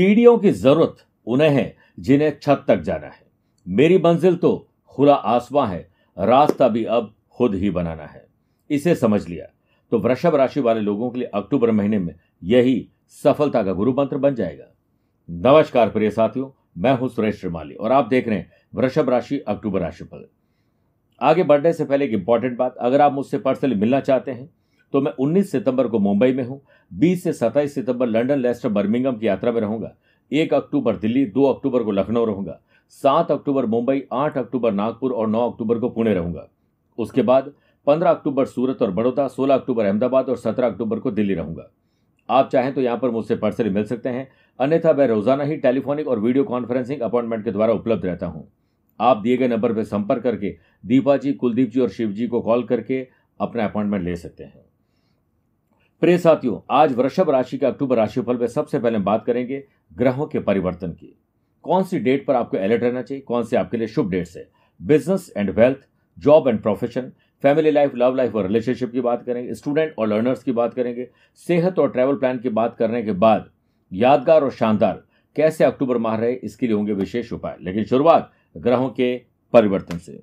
सीढ़ियों की ज़रूरत उन्हें है, जिन्हें छत तक जाना है। मेरी मंजिल तो खुला आसमां है, रास्ता भी अब खुद ही बनाना है। इसे समझ लिया। तो वृषभ राशि वाले लोगों के लिए अक्टूबर महीने में यही सफलता का गुरु मंत्र बन जाएगा। नमस्कार प्रिय साथियों, मैं हूँ सुरेश श्रीमाली और आप देख रहे हैं वृषभ राशि अक्टूबर राशिफल आगे बढ़ने से पहले एक इंपॉर्टेंट बात, अगर आप मुझसे पर्सनली मिलना चाहते हैं तो मैं 19 सितंबर को मुंबई में हूँ 20 से 27 सितंबर लंदन लेस्टर, बर्मिंगम की यात्रा में रहूँगा, एक अक्टूबर दिल्ली, दो अक्टूबर को लखनऊ रहूँगा, सात अक्टूबर मुंबई, आठ अक्टूबर नागपुर और नौ अक्टूबर को पुणे रहूँगा। उसके बाद पंद्रह अक्टूबर सूरत और बड़ौदा, सोलह अक्टूबर अहमदाबाद और सत्रह अक्टूबर को दिल्ली रहूँगा। आप चाहें तो यहाँ पर मुझसे पर्सनली मिल सकते हैं, अन्यथा मैं रोज़ाना ही टेलीफोनिक और वीडियो कॉन्फ्रेंसिंग अपॉइंटमेंट के द्वारा उपलब्ध रहता हूँ। आप दिए गए नंबर पर संपर्क करके दीपा जी कुलदीप जी और शिव जी को कॉल करके अपना अपॉइंटमेंट ले सकते हैं। प्रिय साथियों, आज वृषभ राशि के अक्टूबर राशिफल में सबसे पहले बात करेंगे ग्रहों के परिवर्तन की। कौन सी डेट पर आपको अलर्ट रहना चाहिए? कौन से आपके लिए शुभ डेट्स है? Business and wealth job and profession family life love life और रिलेशनशिप की बात करेंगे स्टूडेंट और लर्नर्स की बात करेंगे, सेहत और ट्रैवल प्लान की बात करने के बाद यादगार और शानदार कैसे अक्टूबर माह रहे, इसके लिए होंगे विशेष उपाय। लेकिन शुरुआत ग्रहों के परिवर्तन से।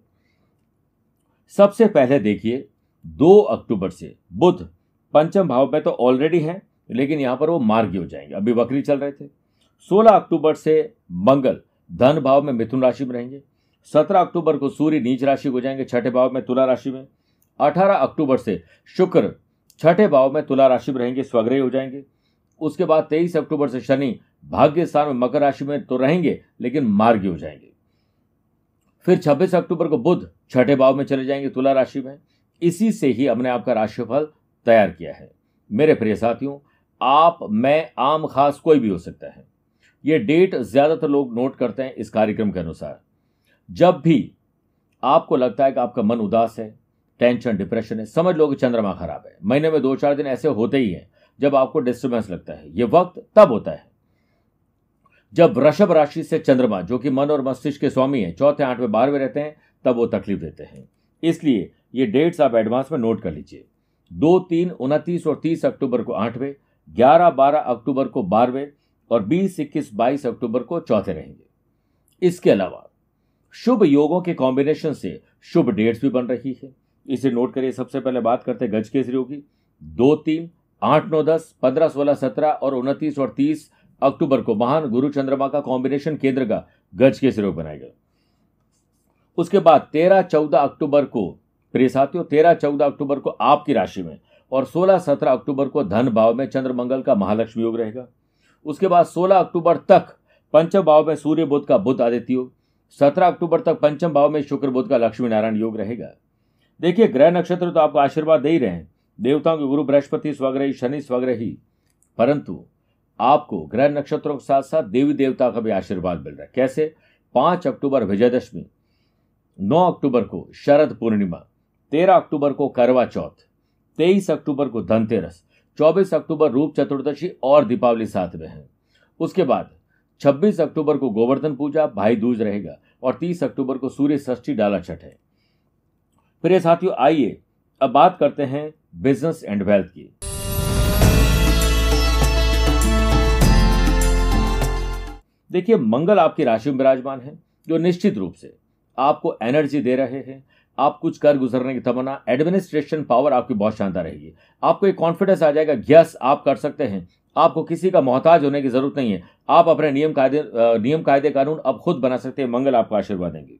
सबसे पहले देखिए, दो अक्टूबर से बुध पंचम भाव में तो ऑलरेडी है, लेकिन यहाँ पर वो मार्गी हो जाएँगे। अभी वक्री चल रहे थे। 16 अक्टूबर से मंगल, धन भाव में मिथुन राशि में रहेंगे। 17 अक्टूबर को सूर्य नीच राशि हो जाएँगे, छठे भाव में तुला राशि में। 18 अक्टूबर से शुक्र, छठे भाव में तुला राशि में रहेंगे, स्वग्रही हो जाएँगे। उसके बाद 23 अक्टूबर से शनि, भाग्य स्थान में मकर राशि में तो रहेंगे, लेकिन मार्गी हो जाएँगे। फिर 26 अक्टूबर को बुध, छठे भाव में चले जाएँगे तुला राशि में। इसी से ही हमने आपका राशिफल तैयार किया है। मेरे प्रिय साथियों, आप, मैं, आम, खास कोई भी हो सकता है। ये डेट ज़्यादातर लोग नोट करते हैं इस कार्यक्रम के अनुसार। जब भी आपको लगता है कि आपका मन उदास है टेंशन डिप्रेशन है, समझ लो कि चंद्रमा खराब है। महीने में दो चार दिन ऐसे होते ही हैं, जब आपको डिस्टर्बेंस लगता है। ये वक्त तब होता है। जब वृषभ राशि से चंद्रमा, जो कि मन और मस्तिष्क के स्वामी हैं, चौथे, आठवें, बारहवें रहते हैं, तब वो तकलीफ़ देते हैं। इसलिए ये डेट्स आप एडवांस में नोट कर लीजिए। दो तीन उनतीस और तीस अक्टूबर को आठवें, ग्यारह बारह अक्टूबर को बारहवें और बीस, इक्कीस, बाईस अक्टूबर को चौथे रहेंगे। इसके अलावा, शुभ योगों के कॉम्बिनेशन से शुभ डेट्स भी बन रही है। इसे नोट करिए, सबसे पहले बात करते हैं गज केसरी की। दो तीन, आठ, नौ, दस, पंद्रह, सोलह, सत्रह और उनतीस और तीस अक्टूबर को महान गुरु चंद्रमा का कॉम्बिनेशन केंद्र का गज के सिरोग बनाएगा उसके बाद तेरह, चौदह अक्टूबर को प्रिय साथियों, तेरह चौदह अक्टूबर को आपकी राशि में और सोलह सत्रह अक्टूबर को धन भाव में चंद्र मंगल का महालक्ष्मी योग रहेगा। उसके बाद सोलह अक्टूबर तक पंचम भाव में सूर्य बुद्ध का बुद्ध आदित्य योग, सत्रह अक्टूबर तक पंचम भाव में शुक्र बुद्ध का लक्ष्मी नारायण योग रहेगा। देखिए, ग्रह नक्षत्र तो आपको आशीर्वाद दे ही रहे हैं। देवताओं के गुरु बृहस्पति, स्वग्रही, शनि, स्वग्रही। परंतु आपको ग्रह नक्षत्रों के साथ साथ देवी देवता का भी आशीर्वाद मिल रहा है। कैसे? पाँच अक्टूबर विजयदशमी, नौ अक्टूबर को शरद पूर्णिमा तेरह अक्टूबर को करवा चौथ, तेईस अक्टूबर को धनतेरस, चौबीस अक्टूबर रूप चतुर्दशी और दीपावली साथ में है। उसके बाद छब्बीस अक्टूबर को गोवर्धन पूजा, भाई दूज रहेगा और तीस अक्टूबर को सूर्य षष्ठी डाला छठ है। प्रिय साथियों, आइए अब बात करते हैं बिज़नेस एंड वेल्थ की। देखिए, मंगल आपकी राशि में विराजमान है, जो निश्चित रूप से आपको एनर्जी दे रहे हैं आप कुछ कर गुजरने की तमन्ना एडमिनिस्ट्रेशन पावर आपकी बहुत शानदार रहेगी। आपको एक कॉन्फिडेंस आ जाएगा यस आप कर सकते हैं। आपको किसी का मोहताज होने की ज़रूरत नहीं है। आप अपने नियम कायदे नियम कायदे कानून अब खुद बना सकते हैं। मंगल आपको आशीर्वाद देंगे।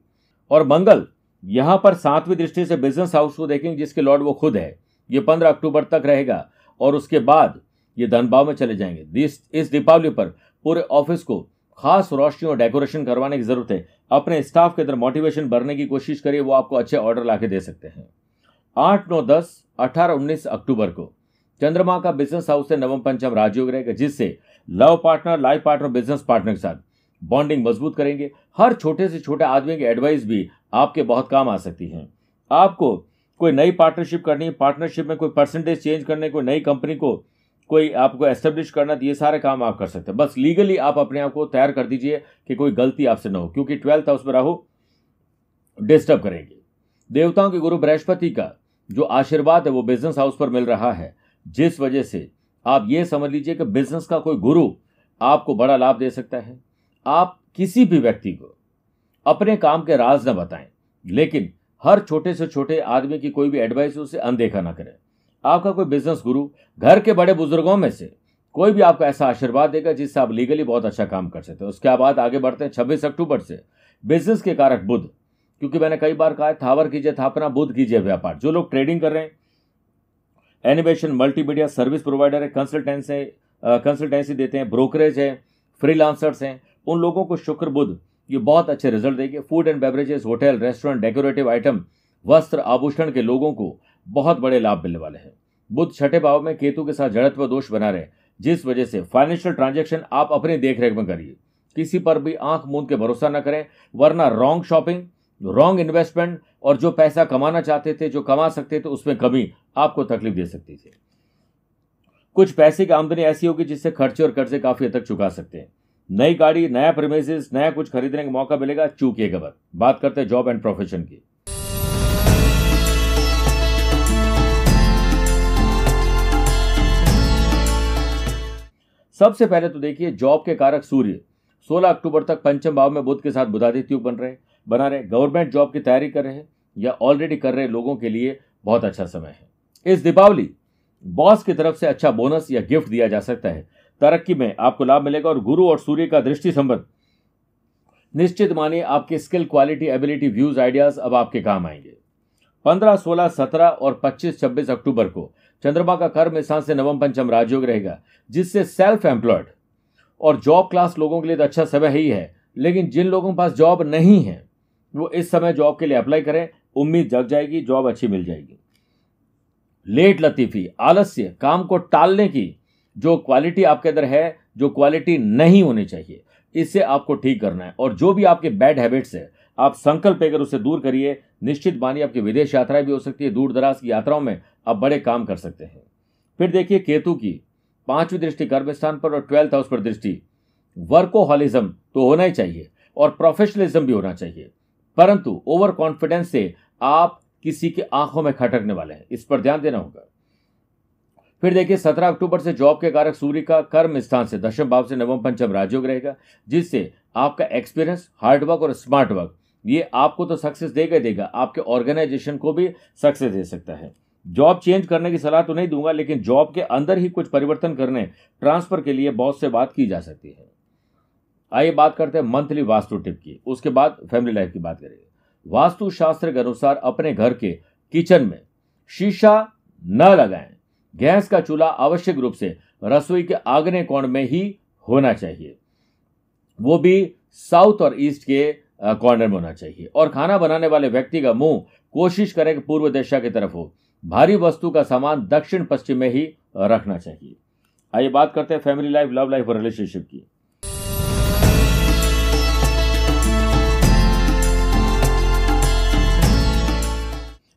और मंगल, यहाँ पर सातवीं दृष्टि से बिज़नेस हाउस को देखेंगे जिसके लॉर्ड वो खुद है। ये पंद्रह अक्टूबर तक रहेगा। और उसके बाद ये धनभाव में चले जाएँगे। इस दीपावली पर पूरे ऑफ़िस को खास रोशनी और डेकोरेशन करवाने की ज़रूरत है। अपने स्टाफ के अंदर मोटिवेशन भरने की कोशिश करिए, वो आपको अच्छे ऑर्डर ला दे सकते हैं। आठ, नौ, दस, अठारह, उन्नीस अक्टूबर को चंद्रमा का बिज़नेस हाउस से नवम पंचम राजयोग रहेगा जिससे love partner, life partner, business partner के साथ बॉन्डिंग मज़बूत करेंगे। हर छोटे से छोटे आदमी की एडवाइस भी आपके बहुत काम आ सकती है। आपको कोई नई पार्टनरशिप करनी है, पार्टनरशिप में कोई परसेंटेज चेंज करने, कोई नई कंपनी को कोई आपको एस्टेब्लिश करना तो ये सारे काम आप कर सकते हैं। बस लीगली आप अपने आप को तैयार कर दीजिए कि कोई गलती आपसे ना हो, क्योंकि ट्वेल्थ हाउस में राहु डिस्टर्ब करेंगे। देवताओं के गुरु बृहस्पति का जो आशीर्वाद है, वो बिज़नेस हाउस पर मिल रहा है। जिस वजह से आप ये समझ लीजिए कि बिज़नेस का कोई गुरु आपको बड़ा लाभ दे सकता है। आप किसी भी व्यक्ति को अपने काम के राज न बताएँ, लेकिन हर छोटे से छोटे आदमी की कोई भी एडवाइस उसे अनदेखा ना करें। आपका कोई बिज़नेस गुरु घर के बड़े बुज़ुर्गों में से कोई भी आपको ऐसा आशीर्वाद देगा जिससे आप लीगली बहुत अच्छा काम कर सकते हैं। उसके बाद आगे बढ़ते हैं, छब्बीस अक्टूबर से बिज़नेस के कारक बुद्ध क्योंकि मैंने कई बार कहा है, थावर कीजिए, थापना बुद्ध कीजिए व्यापार। जो लोग ट्रेडिंग कर रहे हैं एनिमेशन मल्टीमीडिया सर्विस प्रोवाइडर है कंसल्टेंस है कंसल्टेंसी देते हैं ब्रोकरेज है फ्रीलांसर्स हैं, उन लोगों को शुक्र बुद्ध ये बहुत अच्छे रिज़ल्ट देंगे। Food and beverages hotel restaurant decorative item वस्त्र आभूषण के लोगों को बहुत बड़े लाभ मिलने वाले हैं। बुद्ध छठे भाव में केतु के साथ जड़त्व दोष बना रहे, जिस वजह से फाइनेंशियल ट्रांजेक्शन आप अपनी देखरेख में करिए। किसी पर भी आँख मूंद के भरोसा न करें, वरना रॉन्ग शॉपिंग रॉन्ग इन्वेस्टमेंट और जो पैसा कमाना चाहते थे, जो कमा सकते थे, उसमें कमी आपको तकलीफ़ दे सकती थी। कुछ पैसे की आमदनी ऐसी होगी जिससे खर्चे और कर्जे काफ़ी हद तक चुका सकते हैं। नई गाड़ी, नया प्रीमेसिस नया कुछ खरीदने का मौका मिलेगा चूकिएगा बात करते हैं जॉब एंड प्रोफेशन की। सबसे पहले तो देखिए, जॉब के कारक सूर्य। 16 अक्टूबर तक पंचम भाव में बुद्ध के साथ बुधादित्य बन रहे, बना रहे, गवर्नमेंट जॉब की तैयारी कर रहे या ऑलरेडी कर रहे लोगों के लिए बहुत अच्छा समय है। इस दीपावली बॉस की तरफ़ से अच्छा बोनस या गिफ्ट दिया जा सकता है। तरक्की में आपको लाभ मिलेगा और गुरु और सूर्य का दृष्टि संबंध। निश्चित मानिए, आपके skill quality ability views ideas अब आपके काम आएँगे। पंद्रह, सोलह, सत्रह और पच्चीस, छब्बीस अक्टूबर को चंद्रमा का कर्म स्थान से नवम पंचम राजयोग रहेगा, जिससे सेल्फ एम्प्लॉयड और जॉब क्लास लोगों के लिए तो अच्छा समय ही है, लेकिन जिन लोगों के पास जॉब नहीं है, वो इस समय जॉब के लिए अप्लाई करें, उम्मीद जग जाएगी जॉब अच्छी मिल जाएगी। लेट लतीफी, आलस्य, काम को टालने की जो क्वालिटी आपके अंदर है, जो क्वालिटी नहीं होनी चाहिए, इससे आपको ठीक करना है। और जो भी आपके बैड हैबिट्स है, आप संकल्प लेकर उसे दूर करिए, निश्चित मानिए आपकी विदेश यात्राएँ भी हो सकती है दूर दराज की यात्राओं में आप बड़े काम कर सकते हैं। फिर देखिए केतु की पांचवी दृष्टि कर्म स्थान पर और ट्वेल्थ हाउस पर दृष्टि। वर्कोहॉलिज्म तो होना ही चाहिए और प्रोफेशनलिज्म भी होना चाहिए। परंतु ओवर कॉन्फिडेंस से आप किसी के आँखों में खटकने वाले हैं। इस पर ध्यान देना होगा। फिर देखिए सत्रह अक्टूबर से जॉब के कारक सूर्य का कर्म स्थान से दशम भाव से नवम पंचम राजयोग रहेगा, जिससे आपका एक्सपीरियंस हार्डवर्क और स्मार्ट वर्क ये आपको तो सक्सेस देगा देगा। आपके ऑर्गेनाइजेशन को भी सक्सेस दे सकता है। जॉब चेंज करने की सलाह तो नहीं दूँगा, लेकिन जॉब के अंदर ही कुछ परिवर्तन करने, ट्रांसफ़र के लिए बॉस से बात की जा सकती है। आइए बात करते हैं मंथली वास्तु टिप की, उसके बाद फैमिली लाइफ की बात करेंगे। वास्तु शास्त्र के अनुसार अपने घर के किचन में शीशा न लगाएँ। गैस का चूल्हा आवश्यक रूप से रसोई के आग्ने कोण में ही होना चाहिए। वो भी साउथ और ईस्ट के कॉर्नर में होना चाहिए। और खाना बनाने वाले व्यक्ति का मुँह कोशिश करें कि पूर्व दिशा की तरफ़ हो। भारी वस्तु का सामान दक्षिण पश्चिम में ही रखना चाहिए। आइए बात करते हैं फैमिली लाइफ लव लाइफ और रिलेशनशिप की।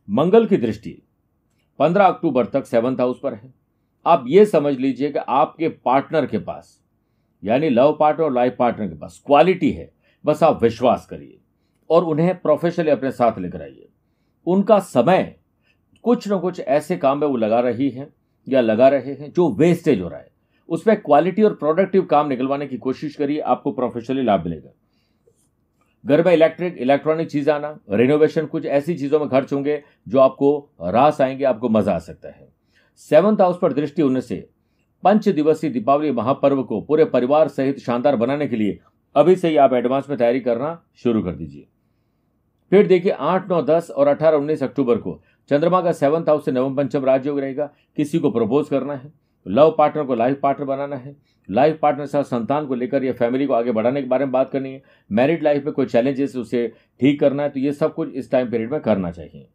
मंगल की दृष्टि 15 अक्टूबर तक सेवंथ हाउस पर है। आप ये समझ लीजिए कि आपके पार्टनर के पास, यानी लव पार्टनर और लाइफ पार्टनर के पास क्वालिटी है, बस आप विश्वास करिए और उन्हें प्रोफेशनली अपने साथ लेकर आइए। उनका समय कुछ ना कुछ ऐसे काम में वो लगा रही है या लगा रहे हैं जो वेस्टेज हो रहा है। उसमें क्वालिटी और प्रोडक्टिव काम निकलवाने की कोशिश करिए, आपको प्रोफेशनली लाभ मिलेगा। घर में इलेक्ट्रिक इलेक्ट्रॉनिक चीज़ आना रिनोवेशन कुछ ऐसी चीज़ों में खर्च होंगे जो आपको रास आएँगे, आपको मज़ा आ सकता है। सेवंथ हाउस पर दृष्टि होने से पंच दिवसीय दीपावली महापर्व को पूरे परिवार सहित शानदार बनाने के लिए अभी से ही आप एडवांस में तैयारी करना शुरू कर दीजिए। फिर देखिए आठ, नौ, दस और अठारह, उन्नीस अक्टूबर को चंद्रमा का सेवंथ हाउस से नवम पंचम राजयोग रहेगा किसी को प्रपोज करना है लव पार्टनर को लाइफ पार्टनर बनाना है। लाइफ पार्टनर साथ संतान को लेकर या फैमिली को आगे बढ़ाने के बारे में बात करनी है। मैरिड लाइफ में कोई चैलेंजेस उसे ठीक करना है तो ये सब कुछ इस टाइम पीरियड में करना चाहिए।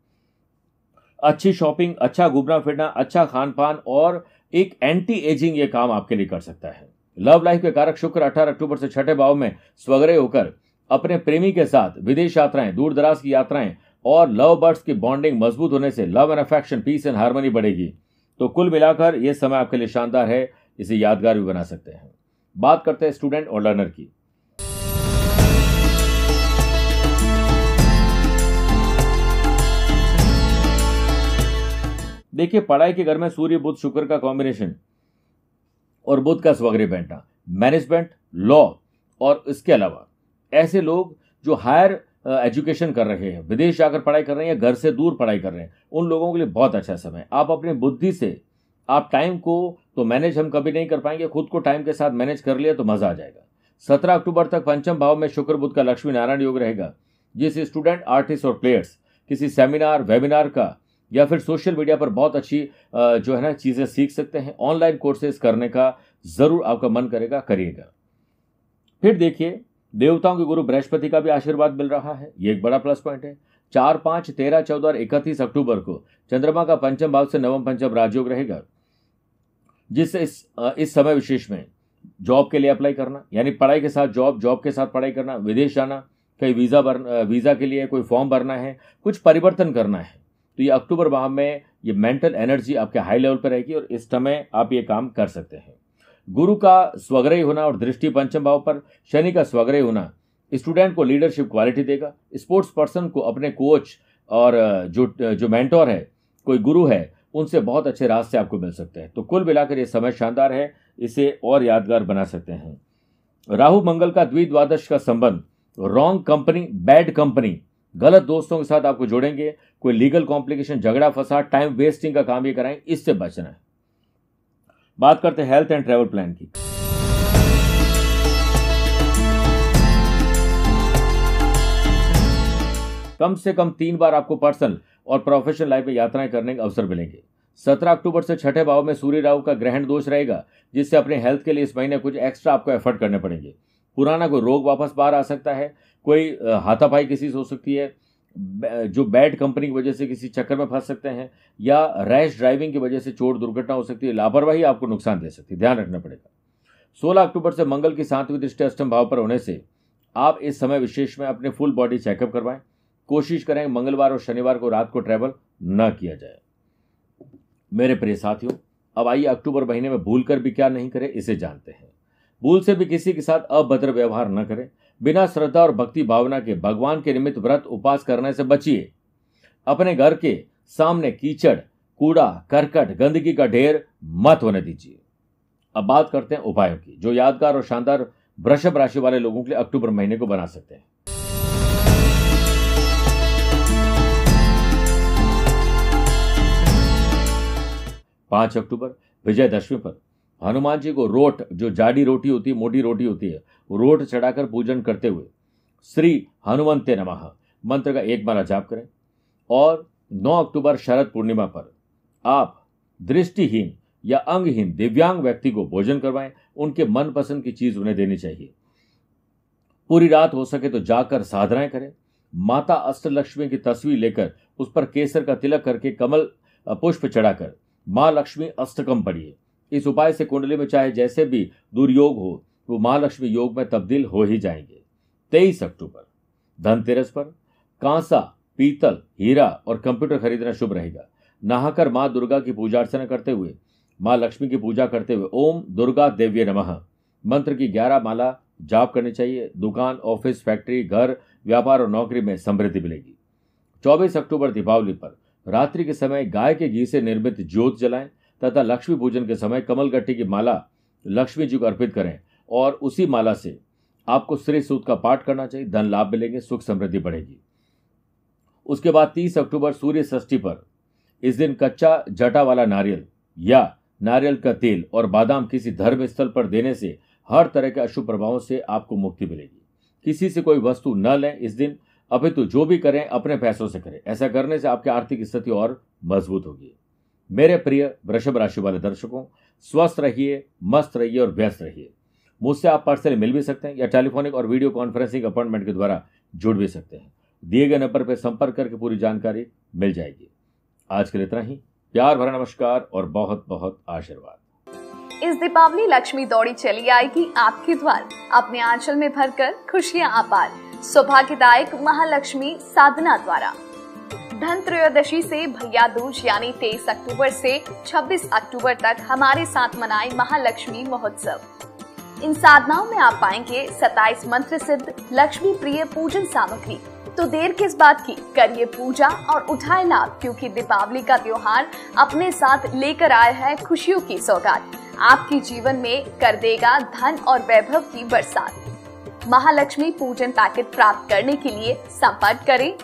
अच्छी शॉपिंग अच्छा घूमना फिरना अच्छा खान पान और एक एंटी एजिंग ये काम आपके लिए कर सकता है। लव लाइफ के कारक शुक्र अठारह अक्टूबर से छठे भाव में स्वग्रह होकर अपने प्रेमी के साथ विदेश यात्राएँ, दूर दराज की यात्राएँ और लव बर्ड्स की बॉन्डिंग मज़बूत होने से love and affection, peace and harmony बढ़ेगी। तो कुल मिलाकर यह समय आपके लिए शानदार है, इसे यादगार भी बना सकते हैं। बात करते हैं स्टूडेंट और लर्नर की। देखिए, पढ़ाई के घर में सूर्य बुद्ध शुक्र का कॉम्बिनेशन और बुद्ध का स्वग्रह बैठना मैनेजमेंट लॉ और इसके अलावा ऐसे लोग जो हायर एजुकेशन कर रहे हैं, विदेश जाकर पढ़ाई कर रहे हैं घर से दूर पढ़ाई कर रहे हैं, उन लोगों के लिए बहुत अच्छा समय आप अपनी बुद्धि से, आप टाइम को तो मैनेज हम कभी नहीं कर पाएँगे, खुद को टाइम के साथ मैनेज कर लिया तो मज़ा आ जाएगा। सत्रह अक्टूबर तक पंचम भाव में शुक्र बुद्ध का लक्ष्मी नारायण योग रहेगा। जिस स्टूडेंट आर्टिस्ट और प्लेयर्स किसी सेमिनार वेबिनार का या फिर सोशल मीडिया पर बहुत अच्छी जो है ना, चीज़ें सीख सकते हैं ऑनलाइन कोर्सेज करने का ज़रूर आपका मन करेगा, करिएगा। फिर देखिए देवताओं के गुरु बृहस्पति का भी आशीर्वाद मिल रहा है। ये एक बड़ा प्लस पॉइंट है। चार, पाँच, तेरह, चौदह और इकतीस अक्टूबर को चंद्रमा का पंचम भाव से नवम पंचम राजयोग रहेगा, जिससे इस इस समय विशेष में जॉब के लिए अप्लाई करना, यानी पढ़ाई के साथ जॉब जॉब के साथ पढ़ाई करना, विदेश जाना, कहीं वीज़ा भर वीज़ा के लिए कोई फॉर्म भरना है, कुछ परिवर्तन करना है। तो ये अक्टूबर माह में ये मेंटल एनर्जी आपके हाई लेवल पर रहेगी और इस समय आप ये काम कर सकते हैं। गुरु का स्वग्रही होना और दृष्टि पंचम भाव पर शनि का स्वग्रही होना, स्टूडेंट को लीडरशिप क्वालिटी देगा, स्पोर्ट्स पर्सन को अपने कोच और जो जो मेंटोर है, कोई गुरु है, उनसे बहुत अच्छे रास्ते आपको मिल सकते हैं। तो कुल मिलाकर ये समय शानदार है, इसे और यादगार बना सकते हैं। राहु मंगल का द्विद्वादश का संबंध रॉन्ग कंपनी बैड कंपनी गलत दोस्तों के साथ आपको जोड़ेंगे, कोई लीगल कॉम्प्लिकेशन झगड़ा, फसाद टाइम वेस्टिंग का काम ये कराएँ, इससे बचना है। बात करते हैं हेल्थ एंड ट्रेवल प्लान की। कम से कम तीन बार आपको पर्सनल और प्रोफेशनल लाइफ में यात्राएँ करने के अवसर मिलेंगे। सत्रह अक्टूबर से छठे भाव में सूर्य राहु का ग्रहण दोष रहेगा, जिससे अपने हेल्थ के लिए इस महीने कुछ एक्स्ट्रा आपको एफर्ट करने पड़ेंगे। पुराना कोई रोग वापस बाहर आ सकता है, कोई हाथापाई किसी से हो सकती है जो बैड कंपनी की वजह से किसी चक्कर में फंस सकते हैं या रैश ड्राइविंग की वजह से चोट दुर्घटना हो सकती है, लापरवाही आपको नुकसान दे सकती है, ध्यान रखना पड़ेगा। 16 अक्टूबर से मंगल की सातवीं दृष्टि अष्टम भाव पर होने से आप इस समय विशेष में अपने फुल बॉडी चेकअप करवाएँ। कोशिश करें मंगलवार और शनिवार को रात को ट्रैवल न किया जाए। मेरे प्रिय साथियों, अब आइए अक्टूबर महीने में भूल कर भी क्या नहीं करें, इसे जानते हैं। भूल से भी किसी के साथ अभद्र व्यवहार न करें। बिना श्रद्धा और भक्ति भावना के भगवान के निमित्त व्रत उपास करने से बचिए। अपने घर के सामने कीचड़, कूड़ा, करकट, गंदगी का ढेर मत होने दीजिए। अब बात करते हैं उपायों की, जो यादगार और शानदार वृषभ राशि वाले लोगों के लिए अक्टूबर महीने को बना सकते हैं। पाँच अक्टूबर, विजयदशमी पर हनुमान जी को रोट, जो जाडी रोटी होती है, मोटी रोटी होती है, रोट चढ़ाकर पूजन करते हुए श्री हनुमंते नमः मंत्र का एक माला जाप करें। और 9 अक्टूबर शरद पूर्णिमा पर आप दृष्टिहीन या अंगहीन दिव्यांग व्यक्ति को भोजन करवाएँ। उनके मनपसंद की चीज़ उन्हें देनी चाहिए। पूरी रात हो सके तो जाकर साधनाएँ करें। माता अष्टलक्ष्मी की तस्वीर लेकर उस पर केसर का तिलक करके कमल पुष्प चढ़ाकर माँ लक्ष्मी अष्टकम पढ़िए। इस उपाय से कुंडली में चाहे जैसे भी दुर्योग हो, वो महालक्ष्मी योग में तब्दील हो ही जाएँगे। तेईस अक्टूबर, धनतेरस पर कांसा, पीतल, हीरा और कंप्यूटर खरीदना शुभ रहेगा। नहाकर माँ दुर्गा की पूजा अर्चना करते हुए, माँ लक्ष्मी की पूजा करते हुए ओम दुर्गा देव्य नमः। मंत्र की ग्यारह माला जाप करनी चाहिए। दुकान, ऑफ़िस, फैक्ट्री, घर, व्यापार और नौकरी में समृद्धि मिलेगी। 24 अक्टूबर दीपावली पर रात्रि के समय गाय के घी से निर्मित ज्योत जलाएँ। तथा लक्ष्मी पूजन के समय कमल गट्टी की माला लक्ष्मी जी को अर्पित करें और उसी माला से आपको श्री सूत का पाठ करना चाहिए। धन लाभ मिलेंगे, सुख समृद्धि बढ़ेगी। उसके बाद तीस अक्टूबर सूर्य षष्ठी पर इस दिन कच्चा जटा वाला नारियल या नारियल का तेल और बादाम किसी धर्म स्थल पर देने से हर तरह के अशुभ प्रभावों से आपको मुक्ति मिलेगी। किसी से कोई वस्तु न लें इस दिन। अपितु जो भी करें, अपने पैसों से करें। ऐसा करने से आपकी आर्थिक स्थिति और मज़बूत होगी। मेरे प्रिय वृषभ राशि वाले दर्शकों, स्वस्थ रहिए, मस्त रहिए और व्यस्त रहिए। मुझसे आप पर्सनली मिल भी सकते हैं या टेलीफोनिक और वीडियो कॉन्फ्रेंसिंग अपॉइंटमेंट के द्वारा जुड़ भी सकते हैं। दिए गए नंबर पर संपर्क करके पूरी जानकारी मिल जाएगी। आज के लिए इतना ही। प्यार भरा नमस्कार और बहुत बहुत आशीर्वाद। इस दीपावली लक्ष्मी दौड़ी चली आएगी आपके द्वार। अपने आंचल में भरकर खुशियाँ आपार सौभाग्यदायक महालक्ष्मी साधना द्वारा। धन त्रयोदशी से भैया दूज, यानी तेईस अक्टूबर से 26 अक्टूबर तक हमारे साथ मनाए महालक्ष्मी महोत्सव। इन साधनाओं में आप पाएँगे 27 मंत्र सिद्ध, लक्ष्मी प्रिय पूजन सामग्री। तो देर किस बात की? करिए पूजा और उठाए लाभ, क्योंकि दीपावली का त्योहार अपने साथ लेकर आया है खुशियों की सौगात। आपके जीवन में कर देगा धन और वैभव की बरसात। महालक्ष्मी पूजन पैकेट प्राप्त करने के लिए संपर्क करें।